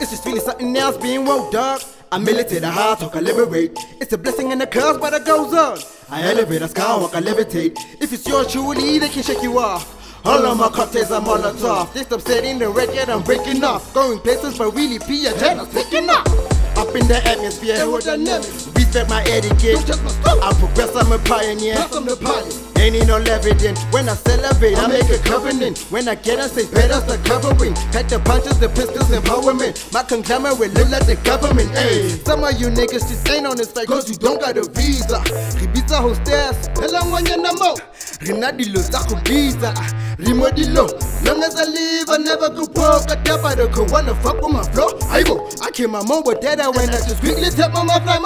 It's just feeling something else being woke dog. I militate, I high talk, I liberate. It's a blessing and a curse, but it goes on. I elevate, I skywalk, I levitate. If it's yours, truly, they can shake you off. All of my cocktails are top. This upsetting the record, I'm breaking off. Going places, but really, P.A. Jen is picking up. Up in the atmosphere, aerodynamics. Respect my etiquette. I progress, I'm a pioneer. I'm the pilot. Ain't need no evidence. When I celebrate, I make a covenant. When I get on stage, better the covering. Pack the punches, the pistols, empowerment. My conglomerate look like the government. Hey, some of you niggas just ain't on this like cause you don't got a visa. Ribisa hostess, Elangwanyana mo. Rina dilo tsa go bitsa. Rimo dilo. Long as I live, I never go broke. I tap out the wanna fuck with my flow. I go. I came my mom with that when I just quickly tap on my fly.